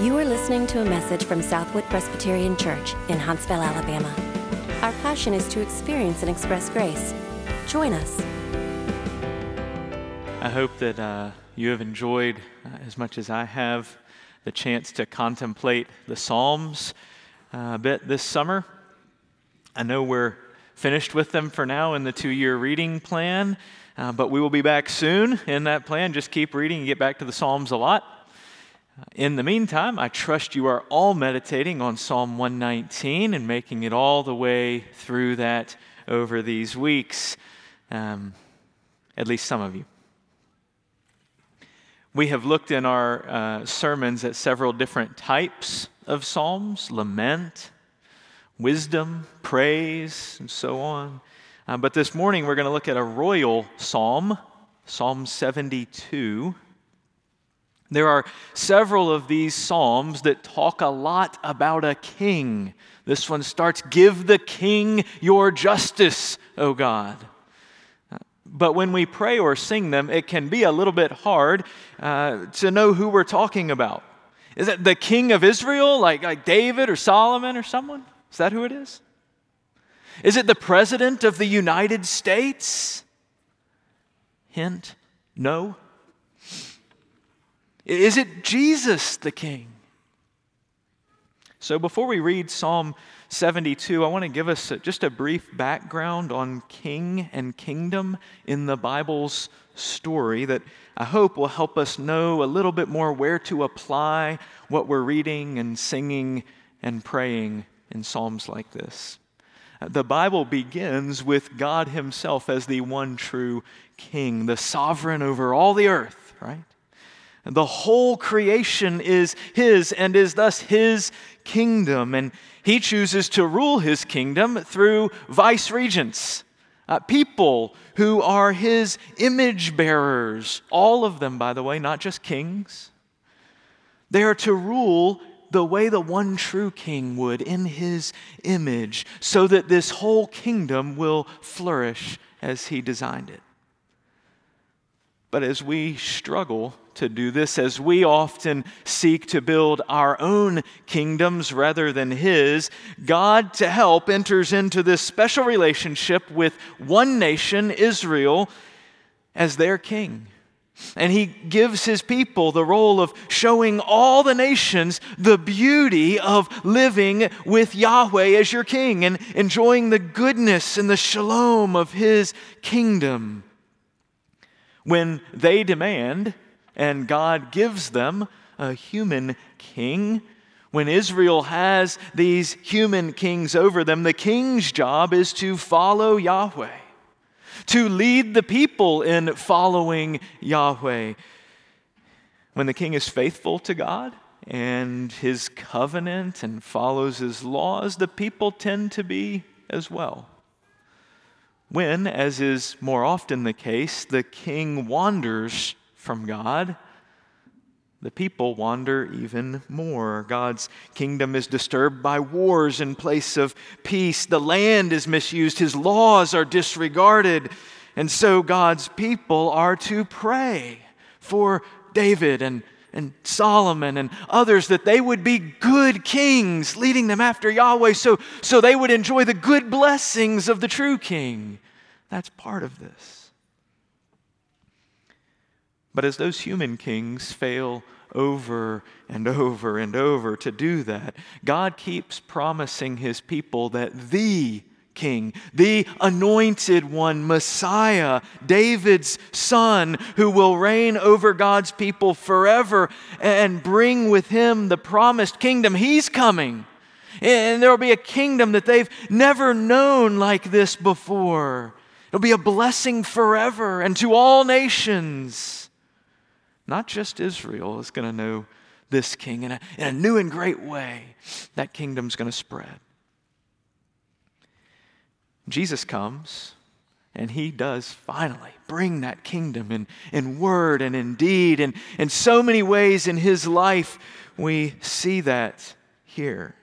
You are listening to a message from Southwood Presbyterian Church in Huntsville, Alabama. Our passion is to experience and express grace. Join us. I hope that uh, you have enjoyed, uh, as much as I have, the chance to contemplate the Psalms uh, a bit this summer. I know we're finished with them for now in the two year reading plan, uh, but we will be back soon in that plan. Just keep reading and get back to the Psalms a lot. In the meantime, I trust you are all meditating on Psalm 119 and making it all the way through that over these weeks, um, at least some of you. We have looked in our uh, sermons at several different types of psalms lament, wisdom, praise, and so on. Uh, but this morning we're going to look at a royal psalm, Psalm 72. There are several of these psalms that talk a lot about a king. This one starts, Give the king your justice, O God. But when we pray or sing them, it can be a little bit hard uh, to know who we're talking about. Is it the king of Israel, like, like David or Solomon or someone? Is that who it is? Is it the president of the United States? Hint, no. Is it Jesus the King? So before we read Psalm 72, I want to give us just a brief background on king and kingdom in the Bible's story that I hope will help us know a little bit more where to apply what we're reading and singing and praying in Psalms like this. The Bible begins with God Himself as the one true King, the sovereign over all the earth, right? The whole creation is His and is thus His kingdom. And He chooses to rule His kingdom through vice regents, uh, people who are His image bearers. All of them, by the way, not just kings. They are to rule the way the one true king would in his image, so that this whole kingdom will flourish as he designed it. But as we struggle to do this, as we often seek to build our own kingdoms rather than His, God, to help, enters into this special relationship with one nation, Israel, as their king. And he gives his people the role of showing all the nations the beauty of living with Yahweh as your king and enjoying the goodness and the shalom of his kingdom when they demand and God gives them a human king. When Israel has these human kings over them, the king's job is to follow Yahweh, to lead the people in following Yahweh. When the king is faithful to God and his covenant and follows his laws, the people tend to be as well. When, as is more often the case, the king wanders from God, the people wander even more. God's kingdom is disturbed by wars in place of peace. The land is misused. His laws are disregarded. And so God's people are to pray for David and, and Solomon and others that they would be good kings, leading them after Yahweh so, so they would enjoy the good blessings of the true king. That's part of this. But as those human kings fail over and over and over to do that, God keeps promising his people that the king, the anointed one, Messiah, David's son, who will reign over God's people forever and bring with him the promised kingdom, he's coming. And there will be a kingdom that they've never known like this before. It'll be a blessing forever and to all nations. Not just Israel is going to know this king in a, in a new and great way. That kingdom's going to spread. Jesus comes, and he does finally bring that kingdom in, in word and in deed. And in so many ways in his life, we see that here.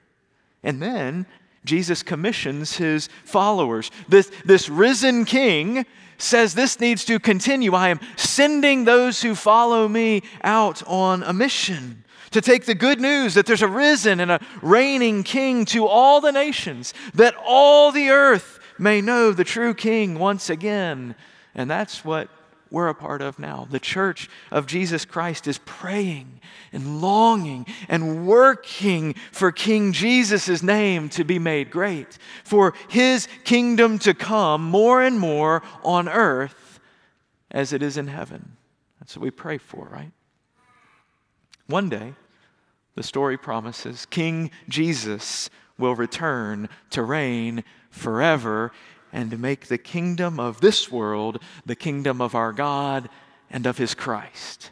And then Jesus commissions his followers. This, this risen king says this needs to continue. I am sending those who follow me out on a mission to take the good news that there's a risen and a reigning king to all the nations, that all the earth may know the true king once again. And that's what we're a part of now. The church of Jesus Christ is praying and longing and working for King Jesus' name to be made great, for his kingdom to come more and more on earth as it is in heaven. That's what we pray for, right? One day, the story promises King Jesus will return to reign forever and to make the kingdom of this world the kingdom of our God and of his Christ.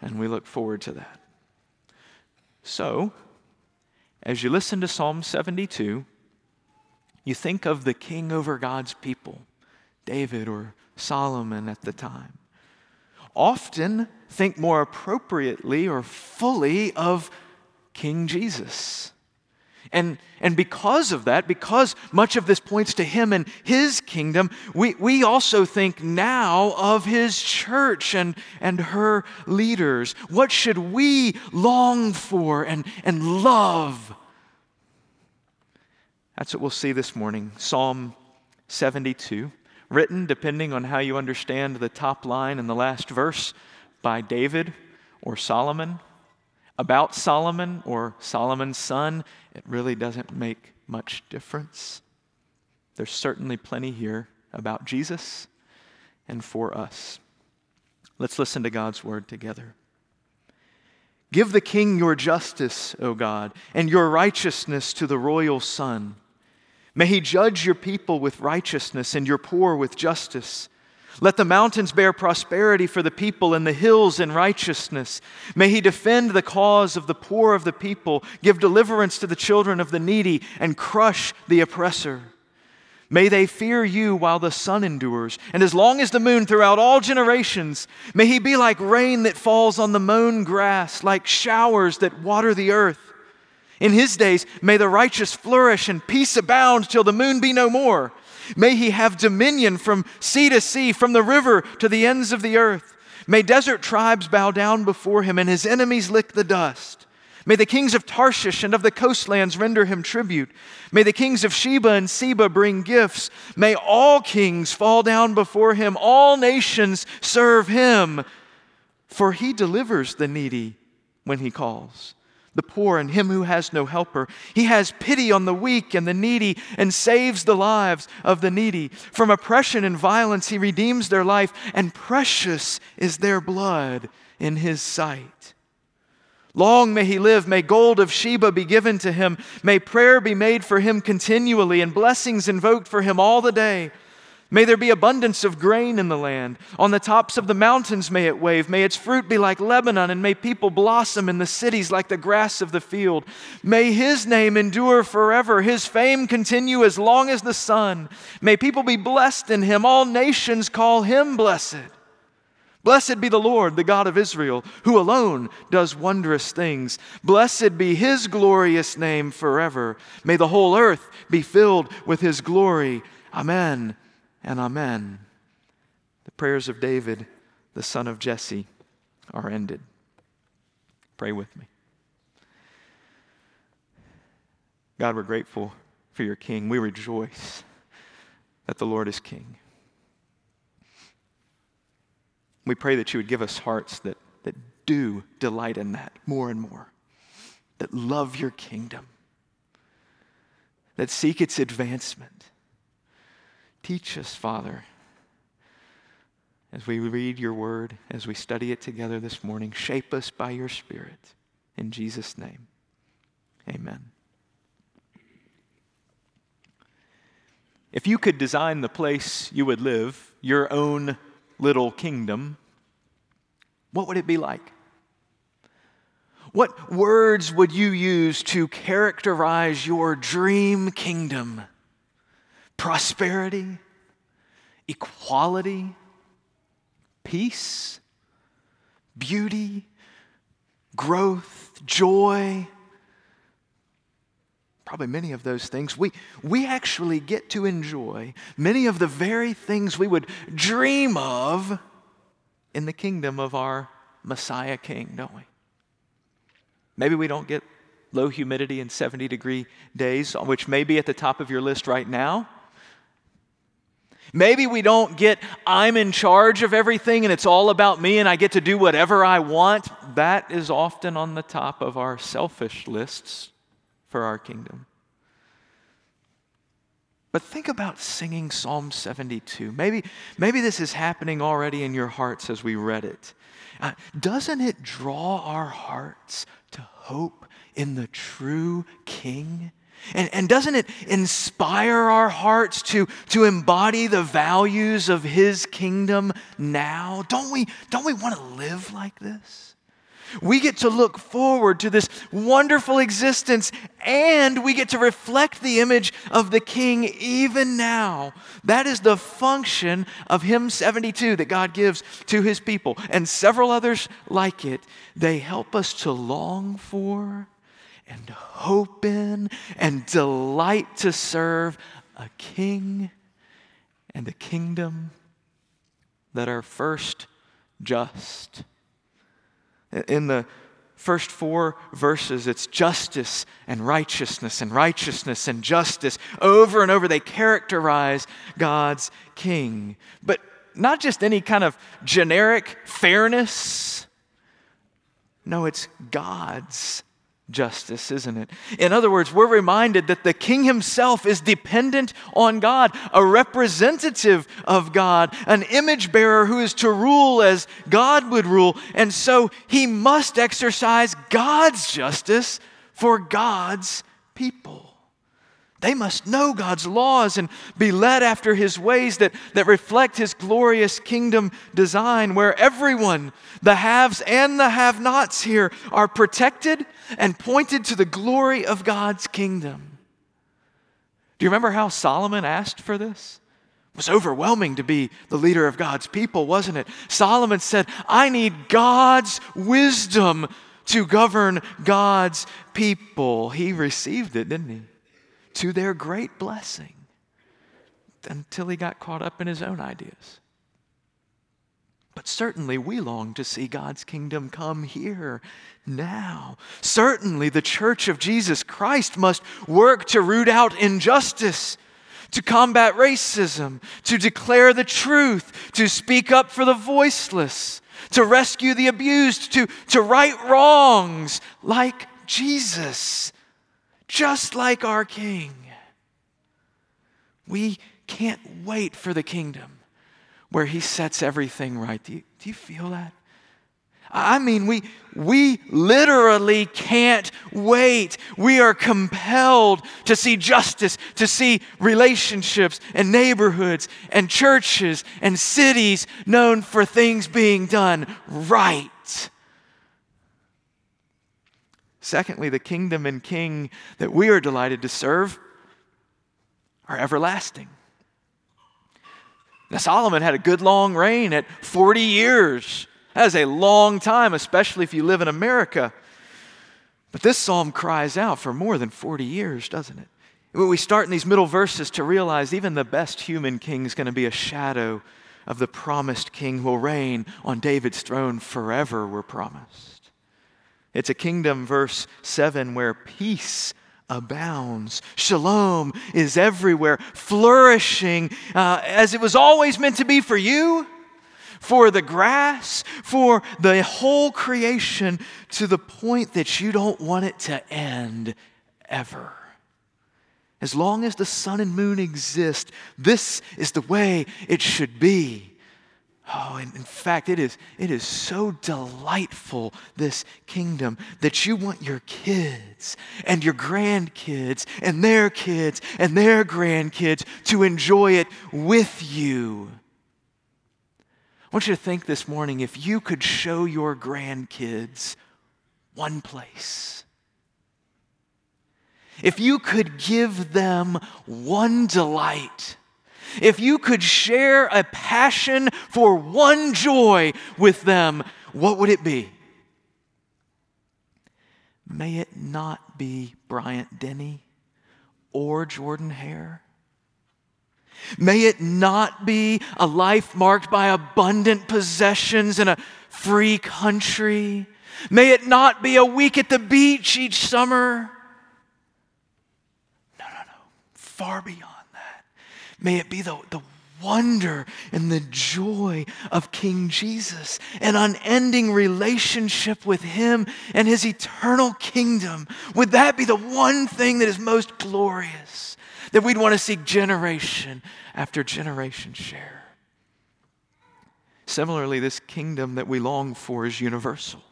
And we look forward to that. So, as you listen to Psalm 72, you think of the king over God's people, David or Solomon at the time. Often think more appropriately or fully of King Jesus. And, and because of that, because much of this points to him and his kingdom, we, we also think now of his church and, and her leaders. What should we long for and, and love? That's what we'll see this morning. Psalm 72, written, depending on how you understand the top line and the last verse, by David or Solomon about Solomon or Solomon's son, it really doesn't make much difference. There's certainly plenty here about Jesus and for us. Let's listen to God's word together. Give the king your justice, O God, and your righteousness to the royal son. May he judge your people with righteousness and your poor with justice. Let the mountains bear prosperity for the people and the hills in righteousness. May he defend the cause of the poor of the people, give deliverance to the children of the needy, and crush the oppressor. May they fear you while the sun endures, and as long as the moon throughout all generations. May he be like rain that falls on the mown grass, like showers that water the earth. In his days, may the righteous flourish and peace abound till the moon be no more. May he have dominion from sea to sea, from the river to the ends of the earth. May desert tribes bow down before him, and his enemies lick the dust. May the kings of Tarshish and of the coastlands render him tribute. May the kings of Sheba and Seba bring gifts. May all kings fall down before him, all nations serve him. For he delivers the needy when he calls the poor and him who has no helper. He has pity on the weak and the needy and saves the lives of the needy. From oppression and violence, he redeems their life, and precious is their blood in his sight. Long may he live. May gold of Sheba be given to him. May prayer be made for him continually, and blessings invoked for him all the day. May there be abundance of grain in the land. On the tops of the mountains may it wave. May its fruit be like Lebanon, and may people blossom in the cities like the grass of the field. May his name endure forever, his fame continue as long as the sun. May people be blessed in him. All nations call him blessed. Blessed be the Lord, the God of Israel, who alone does wondrous things. Blessed be his glorious name forever. May the whole earth be filled with his glory. Amen and amen. The prayers of David, the son of Jesse, are ended. Pray with me. God, we're grateful for your King. We rejoice that the Lord is King. We pray that you would give us hearts that, that do delight in that more and more, that love your kingdom, that seek its advancement Teach us, Father, as we read your word, as we study it together this morning. Shape us by your Spirit. In Jesus' name, amen. If you could design the place you would live, your own little kingdom, what would it be like? What words would you use to characterize your dream kingdom? Prosperity, equality, peace, beauty, growth, joy, probably many of those things, we, we actually get to enjoy many of the very things we would dream of in the kingdom of our Messiah King, don't we? Maybe we don't get low humidity and 70 degree days, which may be at the top of your list right now. Maybe we don't get, I'm in charge of everything and it's all about me and I get to do whatever I want. That is often on the top of our selfish lists for our kingdom. But think about singing Psalm 72. Maybe, maybe this is happening already in your hearts as we read it. Uh, doesn't it draw our hearts to hope in the true King? And, and doesn't it inspire our hearts to, to embody the values of His kingdom now? Don't we, don't we want to live like this? We get to look forward to this wonderful existence and we get to reflect the image of the King even now. That is the function of Hymn 72 that God gives to His people and several others like it. They help us to long for and hope in and delight to serve a king and a kingdom that are first just. In the first four verses, it's justice and righteousness and righteousness and justice. Over and over, they characterize God's king. But not just any kind of generic fairness. No, it's God's justice, isn't it? In other words, we're reminded that the king himself is dependent on God, a representative of God, an image bearer who is to rule as God would rule. And so he must exercise God's justice for God's people. They must know God's laws and be led after His ways that, that reflect His glorious kingdom design, where everyone, the haves and the have nots here, are protected and pointed to the glory of God's kingdom. Do you remember how Solomon asked for this? It was overwhelming to be the leader of God's people, wasn't it? Solomon said, I need God's wisdom to govern God's people. He received it, didn't he? To their great blessing until he got caught up in his own ideas. But certainly we long to see God's kingdom come here now. Certainly the church of Jesus Christ must work to root out injustice, to combat racism, to declare the truth, to speak up for the voiceless, to rescue the abused, to, to right wrongs like Jesus just like our King. We can't wait for the kingdom where He sets everything right. Do you, do you feel that? I mean, we, we literally can't wait. We are compelled to see justice, to see relationships and neighborhoods and churches and cities known for things being done right. Secondly, the kingdom and king that we are delighted to serve are everlasting. Now, Solomon had a good long reign at 40 years. That is a long time, especially if you live in America. But this psalm cries out for more than 40 years, doesn't it? We start in these middle verses to realize even the best human king is going to be a shadow of the promised king who will reign on David's throne forever, we're promised. It's a kingdom, verse 7, where peace abounds. Shalom is everywhere, flourishing uh, as it was always meant to be for you, for the grass, for the whole creation, to the point that you don't want it to end ever. As long as the sun and moon exist, this is the way it should be. Oh, and in fact, it is, it is so delightful, this kingdom, that you want your kids and your grandkids and their kids and their grandkids to enjoy it with you. I want you to think this morning if you could show your grandkids one place, if you could give them one delight if you could share a passion for one joy with them, what would it be? May it not be Bryant Denny or Jordan-Hare. May it not be a life marked by abundant possessions and a free country. May it not be a week at the beach each summer. No, no, no. Far beyond. May it be the, the wonder and the joy of King Jesus, an unending relationship with Him and His eternal kingdom. Would that be the one thing that is most glorious that we'd want to see generation after generation share? Similarly, this kingdom that we long for is universal.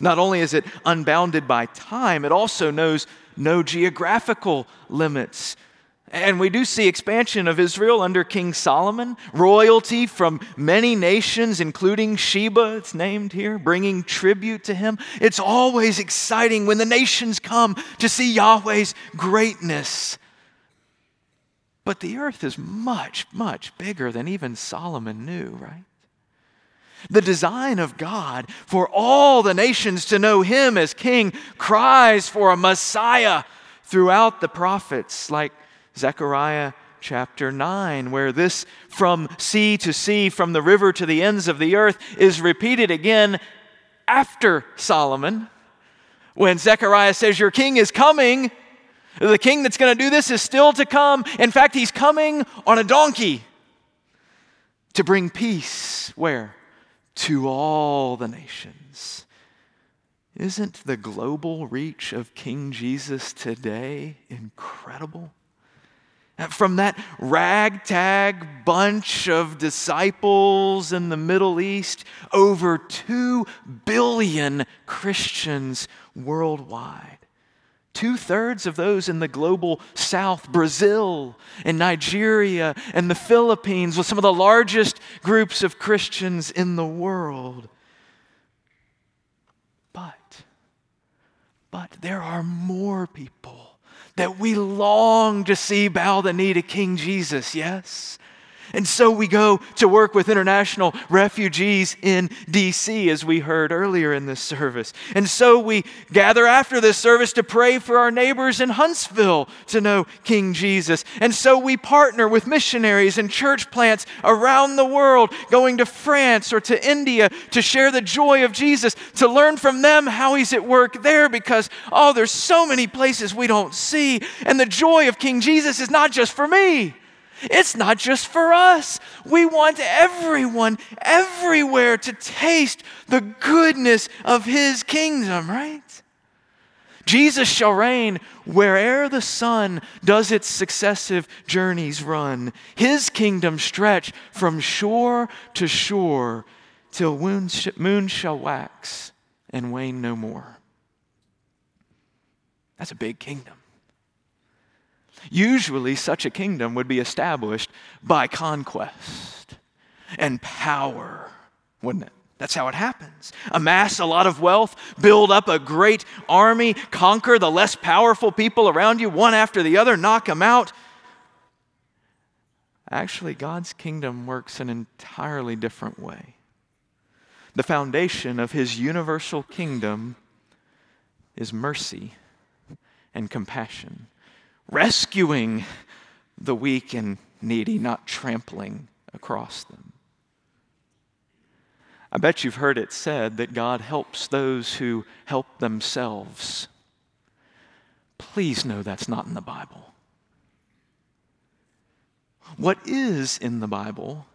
Not only is it unbounded by time, it also knows no geographical limits. And we do see expansion of Israel under King Solomon, royalty from many nations, including Sheba, it's named here, bringing tribute to him. It's always exciting when the nations come to see Yahweh's greatness. But the earth is much, much bigger than even Solomon knew, right? The design of God for all the nations to know Him as King cries for a Messiah throughout the prophets, like Zechariah chapter 9, where this from sea to sea, from the river to the ends of the earth, is repeated again after Solomon. When Zechariah says, Your king is coming, the king that's going to do this is still to come. In fact, he's coming on a donkey to bring peace. Where? To all the nations. Isn't the global reach of King Jesus today incredible? From that ragtag bunch of disciples in the Middle East, over 2 billion Christians worldwide. Two thirds of those in the global south, Brazil and Nigeria and the Philippines, with some of the largest groups of Christians in the world. But, but there are more people that we long to see bow the knee to King Jesus, yes? And so we go to work with international refugees in DC, as we heard earlier in this service. And so we gather after this service to pray for our neighbors in Huntsville to know King Jesus. And so we partner with missionaries and church plants around the world, going to France or to India to share the joy of Jesus, to learn from them how he's at work there because, oh, there's so many places we don't see. And the joy of King Jesus is not just for me. It's not just for us. We want everyone everywhere to taste the goodness of his kingdom, right? Jesus shall reign where'er the sun does its successive journeys run. His kingdom stretch from shore to shore till moon shall wax and wane no more. That's a big kingdom. Usually, such a kingdom would be established by conquest and power, wouldn't it? That's how it happens. Amass a lot of wealth, build up a great army, conquer the less powerful people around you one after the other, knock them out. Actually, God's kingdom works an entirely different way. The foundation of his universal kingdom is mercy and compassion rescuing the weak and needy, not trampling across them. I bet you've heard it said that God helps those who help themselves. Please know that's not in the Bible. What is in the Bible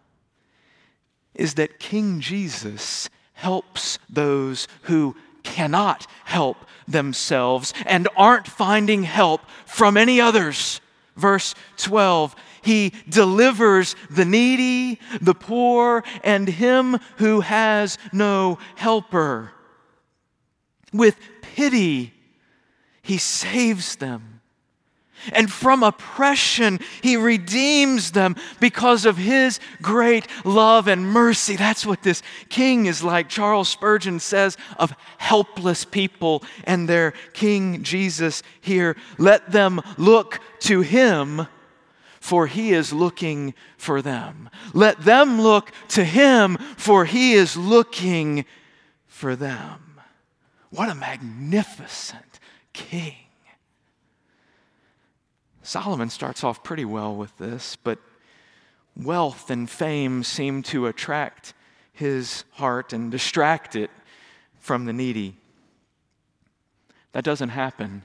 is that King Jesus helps those who cannot help themselves and aren't finding help from any others. Verse 12 He delivers the needy, the poor, and him who has no helper. With pity, He saves them and from oppression, he redeems them because of his great love and mercy. That's what this king is like. Charles Spurgeon says of helpless people and their King Jesus here. Let them look to him, for he is looking for them. Let them look to him, for he is looking for them. What a magnificent king. Solomon starts off pretty well with this, but wealth and fame seem to attract his heart and distract it from the needy. That doesn't happen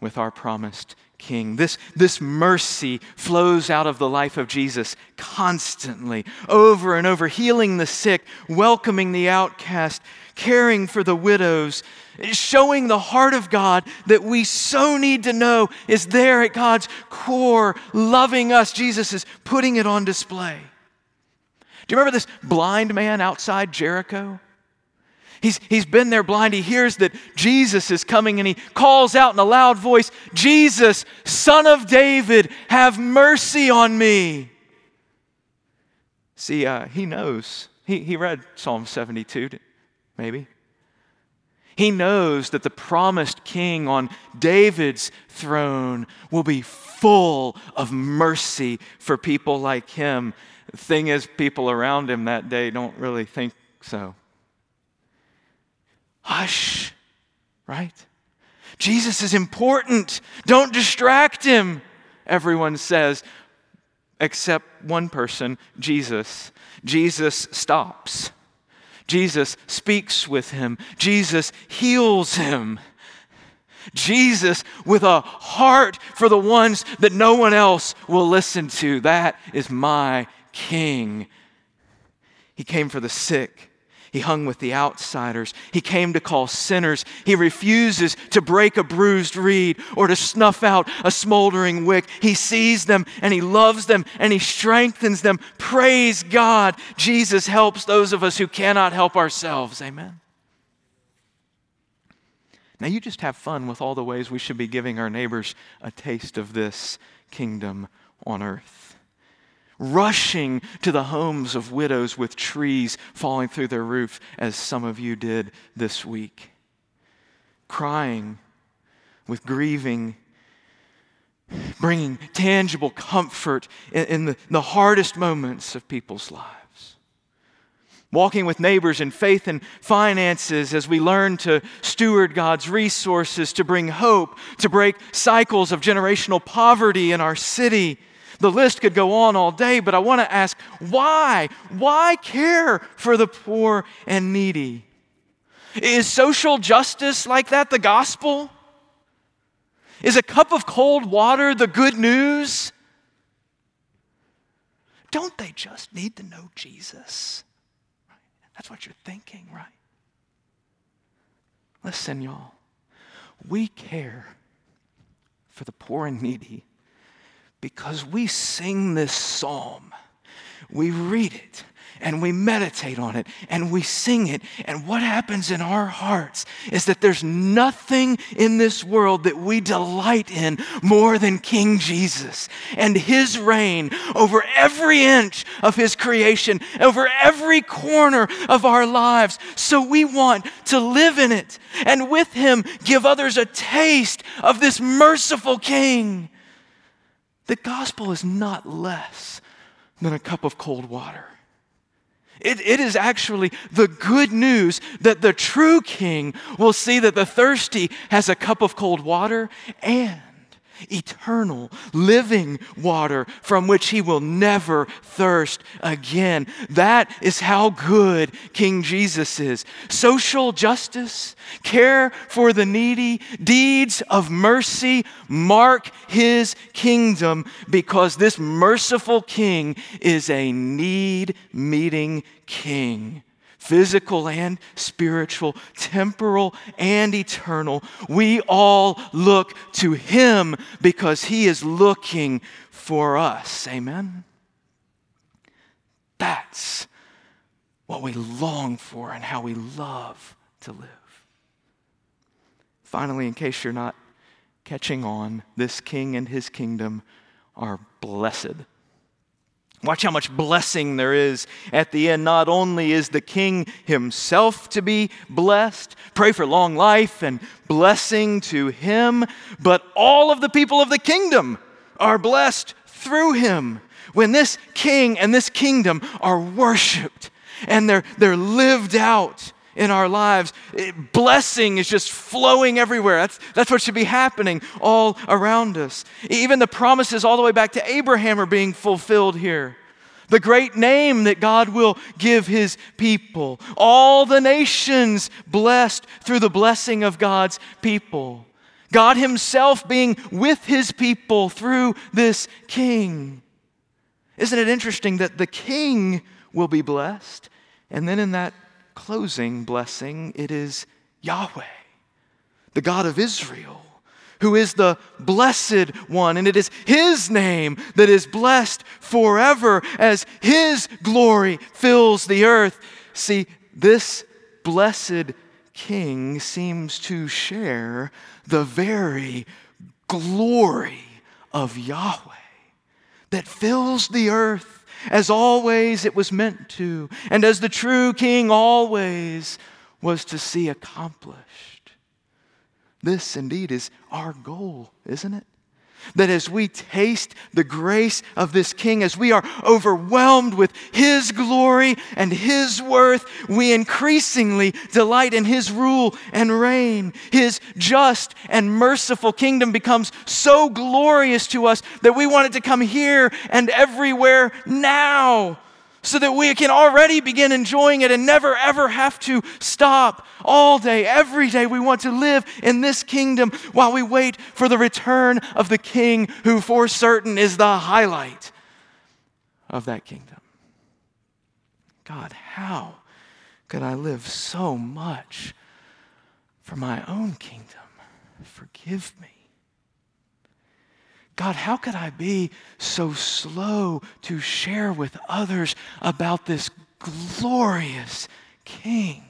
with our promised King. This, this mercy flows out of the life of Jesus constantly, over and over, healing the sick, welcoming the outcast, caring for the widows, showing the heart of God that we so need to know is there at God's core, loving us. Jesus is putting it on display. Do you remember this blind man outside Jericho? He's, he's been there blind. He hears that Jesus is coming and he calls out in a loud voice, Jesus, son of David, have mercy on me. See, uh, he knows. He, he read Psalm 72, maybe. He knows that the promised king on David's throne will be full of mercy for people like him. Thing is, people around him that day don't really think so. Hush, right? Jesus is important. Don't distract him, everyone says, except one person, Jesus. Jesus stops. Jesus speaks with him. Jesus heals him. Jesus with a heart for the ones that no one else will listen to. That is my King. He came for the sick. He hung with the outsiders. He came to call sinners. He refuses to break a bruised reed or to snuff out a smoldering wick. He sees them and he loves them and he strengthens them. Praise God. Jesus helps those of us who cannot help ourselves. Amen. Now, you just have fun with all the ways we should be giving our neighbors a taste of this kingdom on earth rushing to the homes of widows with trees falling through their roof, as some of you did this week, crying with grieving, bringing tangible comfort in, in the, the hardest moments of people's lives. Walking with neighbors in faith and finances as we learn to steward God's resources to bring hope, to break cycles of generational poverty in our city the list could go on all day, but I want to ask why? Why care for the poor and needy? Is social justice like that the gospel? Is a cup of cold water the good news? Don't they just need to know Jesus? That's what you're thinking, right? Listen, y'all. We care for the poor and needy because we sing this psalm, we read it, and we meditate on it and we sing it. And what happens in our hearts is that there's nothing in this world that we delight in more than King Jesus and his reign over every inch of his creation, over every corner of our lives. So we want to live in it and with him give others a taste of this merciful King. The gospel is not less than a cup of cold water. It, it is actually the good news that the true king will see that the thirsty has a cup of cold water and eternal, living water from which he will never thirst again. That is how good King Jesus is. Social justice, care for the needy, deeds of mercy mark his kingdom because this merciful king is a need meeting king physical and spiritual, temporal and eternal. We all look to Him because He is looking for us. Amen? That's what we long for and how we love to live. Finally, in case you're not catching on, this king and his kingdom are blessed. Watch how much blessing there is at the end. Not only is the king himself to be blessed, pray for long life and blessing to him, but all of the people of the kingdom are blessed through him. When this king and this kingdom are worshiped and they're, they're lived out in our lives. It, blessing is just flowing everywhere. That's, that's what should be happening all around us. Even the promises all the way back to Abraham are being fulfilled here. The great name that God will give his people. All the nations blessed through the blessing of God's people. God himself being with his people through this king. Isn't it interesting that the king will be blessed? And then in that closing blessing, it is Yahweh, the God of Israel, who is the blessed one. And it is his name that is blessed forever as his glory fills the earth. See, this blessed king seems to share the very glory of Yahweh that fills the earth as always it was meant to, and as the true king always was to see accomplished. This indeed is our goal, isn't it? That as we taste the grace of this King, as we are overwhelmed with His glory and His worth, we increasingly delight in His rule and reign. His just and merciful kingdom becomes so glorious to us that we want it to come here and everywhere now so that we can already begin enjoying it and never ever have to stop all day, every day. We want to live in this kingdom while we wait for the return of the King, who for certain is the highlight of that kingdom. God, how could I live so much for my own kingdom? Forgive me. God, how could I be so slow to share with others about this glorious King?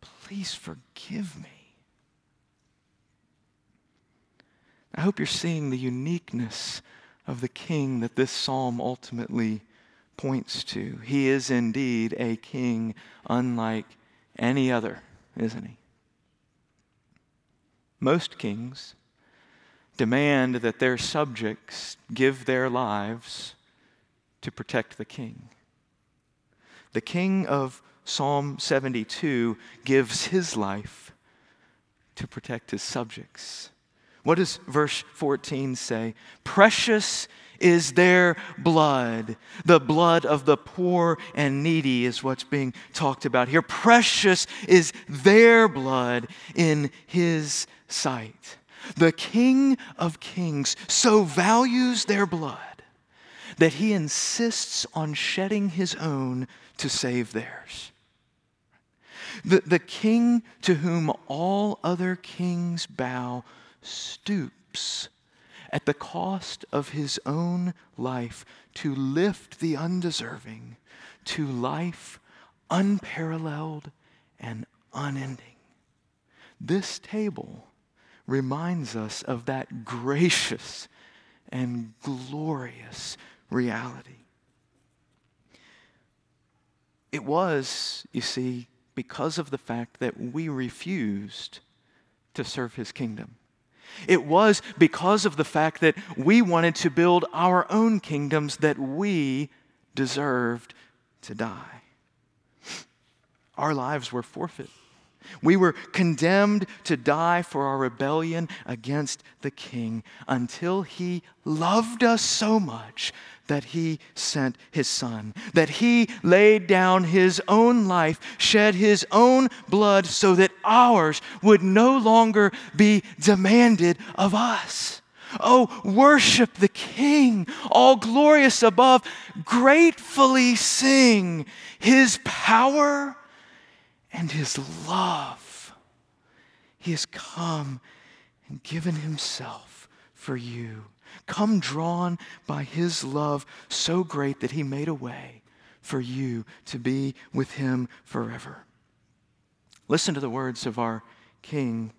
Please forgive me. I hope you're seeing the uniqueness of the King that this psalm ultimately points to. He is indeed a King unlike any other, isn't he? Most kings demand that their subjects give their lives to protect the king. The king of Psalm 72 gives his life to protect his subjects. What does verse 14 say? Precious is their blood. The blood of the poor and needy is what's being talked about here. Precious is their blood in his sight. The King of Kings so values their blood that he insists on shedding his own to save theirs. The, the king to whom all other kings bow stoops at the cost of his own life to lift the undeserving to life unparalleled and unending. This table reminds us of that gracious and glorious reality. It was, you see, because of the fact that we refused to serve his kingdom. It was because of the fact that we wanted to build our own kingdoms that we deserved to die. Our lives were forfeit. We were condemned to die for our rebellion against the king until he loved us so much that he sent his son, that he laid down his own life, shed his own blood so that ours would no longer be demanded of us. Oh, worship the King, all glorious above. Gratefully sing his power and his love. He has come and given himself for you. Come drawn by his love so great that he made a way for you to be with him forever. Listen to the words of our King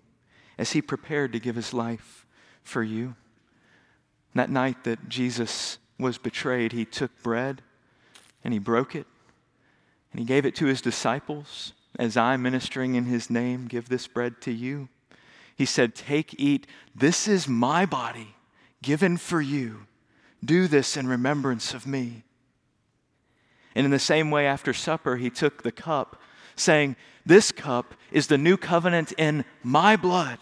as he prepared to give his life for you. That night that Jesus was betrayed, he took bread and he broke it and he gave it to his disciples as I, ministering in his name, give this bread to you. He said, Take, eat. This is my body given for you. Do this in remembrance of me. And in the same way, after supper, he took the cup, saying, This cup is the new covenant in my blood,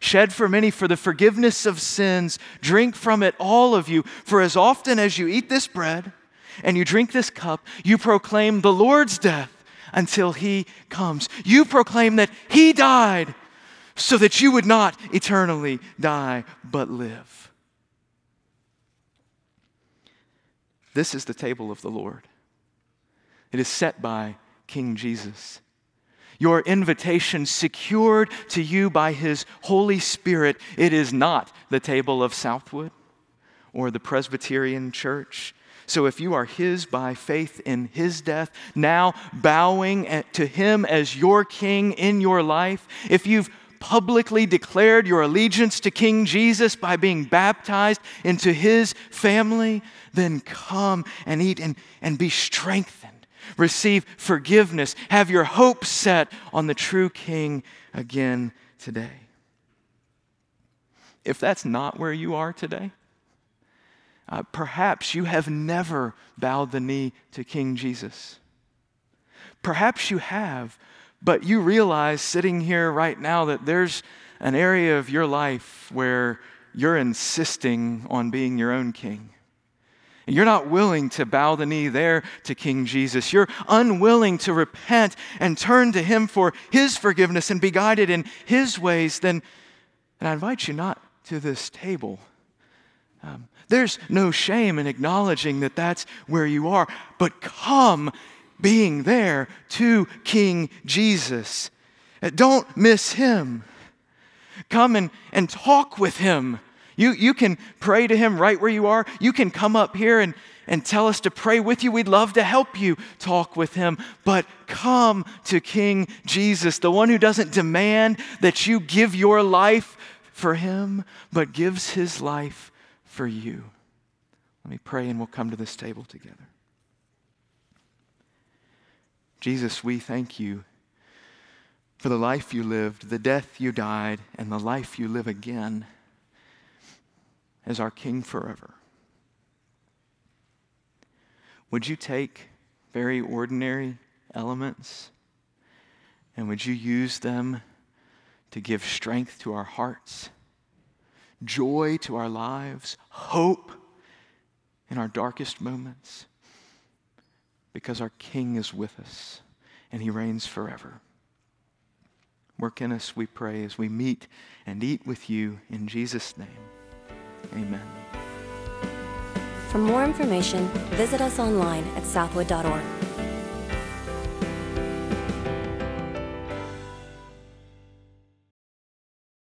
shed for many for the forgiveness of sins. Drink from it, all of you, for as often as you eat this bread and you drink this cup, you proclaim the Lord's death until he comes. You proclaim that he died so that you would not eternally die, but live. This is the table of the Lord. It is set by King Jesus. Your invitation secured to you by His Holy Spirit. It is not the table of Southwood or the Presbyterian Church. So if you are His by faith in His death, now bowing to Him as your King in your life, if you've publicly declared your allegiance to King Jesus by being baptized into His family, then come and eat and, and be strengthened. Receive forgiveness. Have your hope set on the true King again today. If that's not where you are today, uh, perhaps you have never bowed the knee to King Jesus. Perhaps you have, but you realize sitting here right now that there's an area of your life where you're insisting on being your own king. And you're not willing to bow the knee there to King Jesus. You're unwilling to repent and turn to Him for His forgiveness and be guided in His ways. Then, then I invite you not to this table. Um, there's no shame in acknowledging that that's where you are, but come being there to King Jesus. Don't miss him. Come and, and talk with him. You, you can pray to him right where you are. You can come up here and, and tell us to pray with you. We'd love to help you talk with him. But come to King Jesus, the one who doesn't demand that you give your life for him, but gives his life for you. Let me pray and we'll come to this table together. Jesus, we thank you for the life you lived, the death you died, and the life you live again as our King forever. Would you take very ordinary elements and would you use them to give strength to our hearts? Joy to our lives, hope in our darkest moments, because our King is with us and he reigns forever. Work in us, we pray, as we meet and eat with you in Jesus' name. Amen. For more information, visit us online at southwood.org.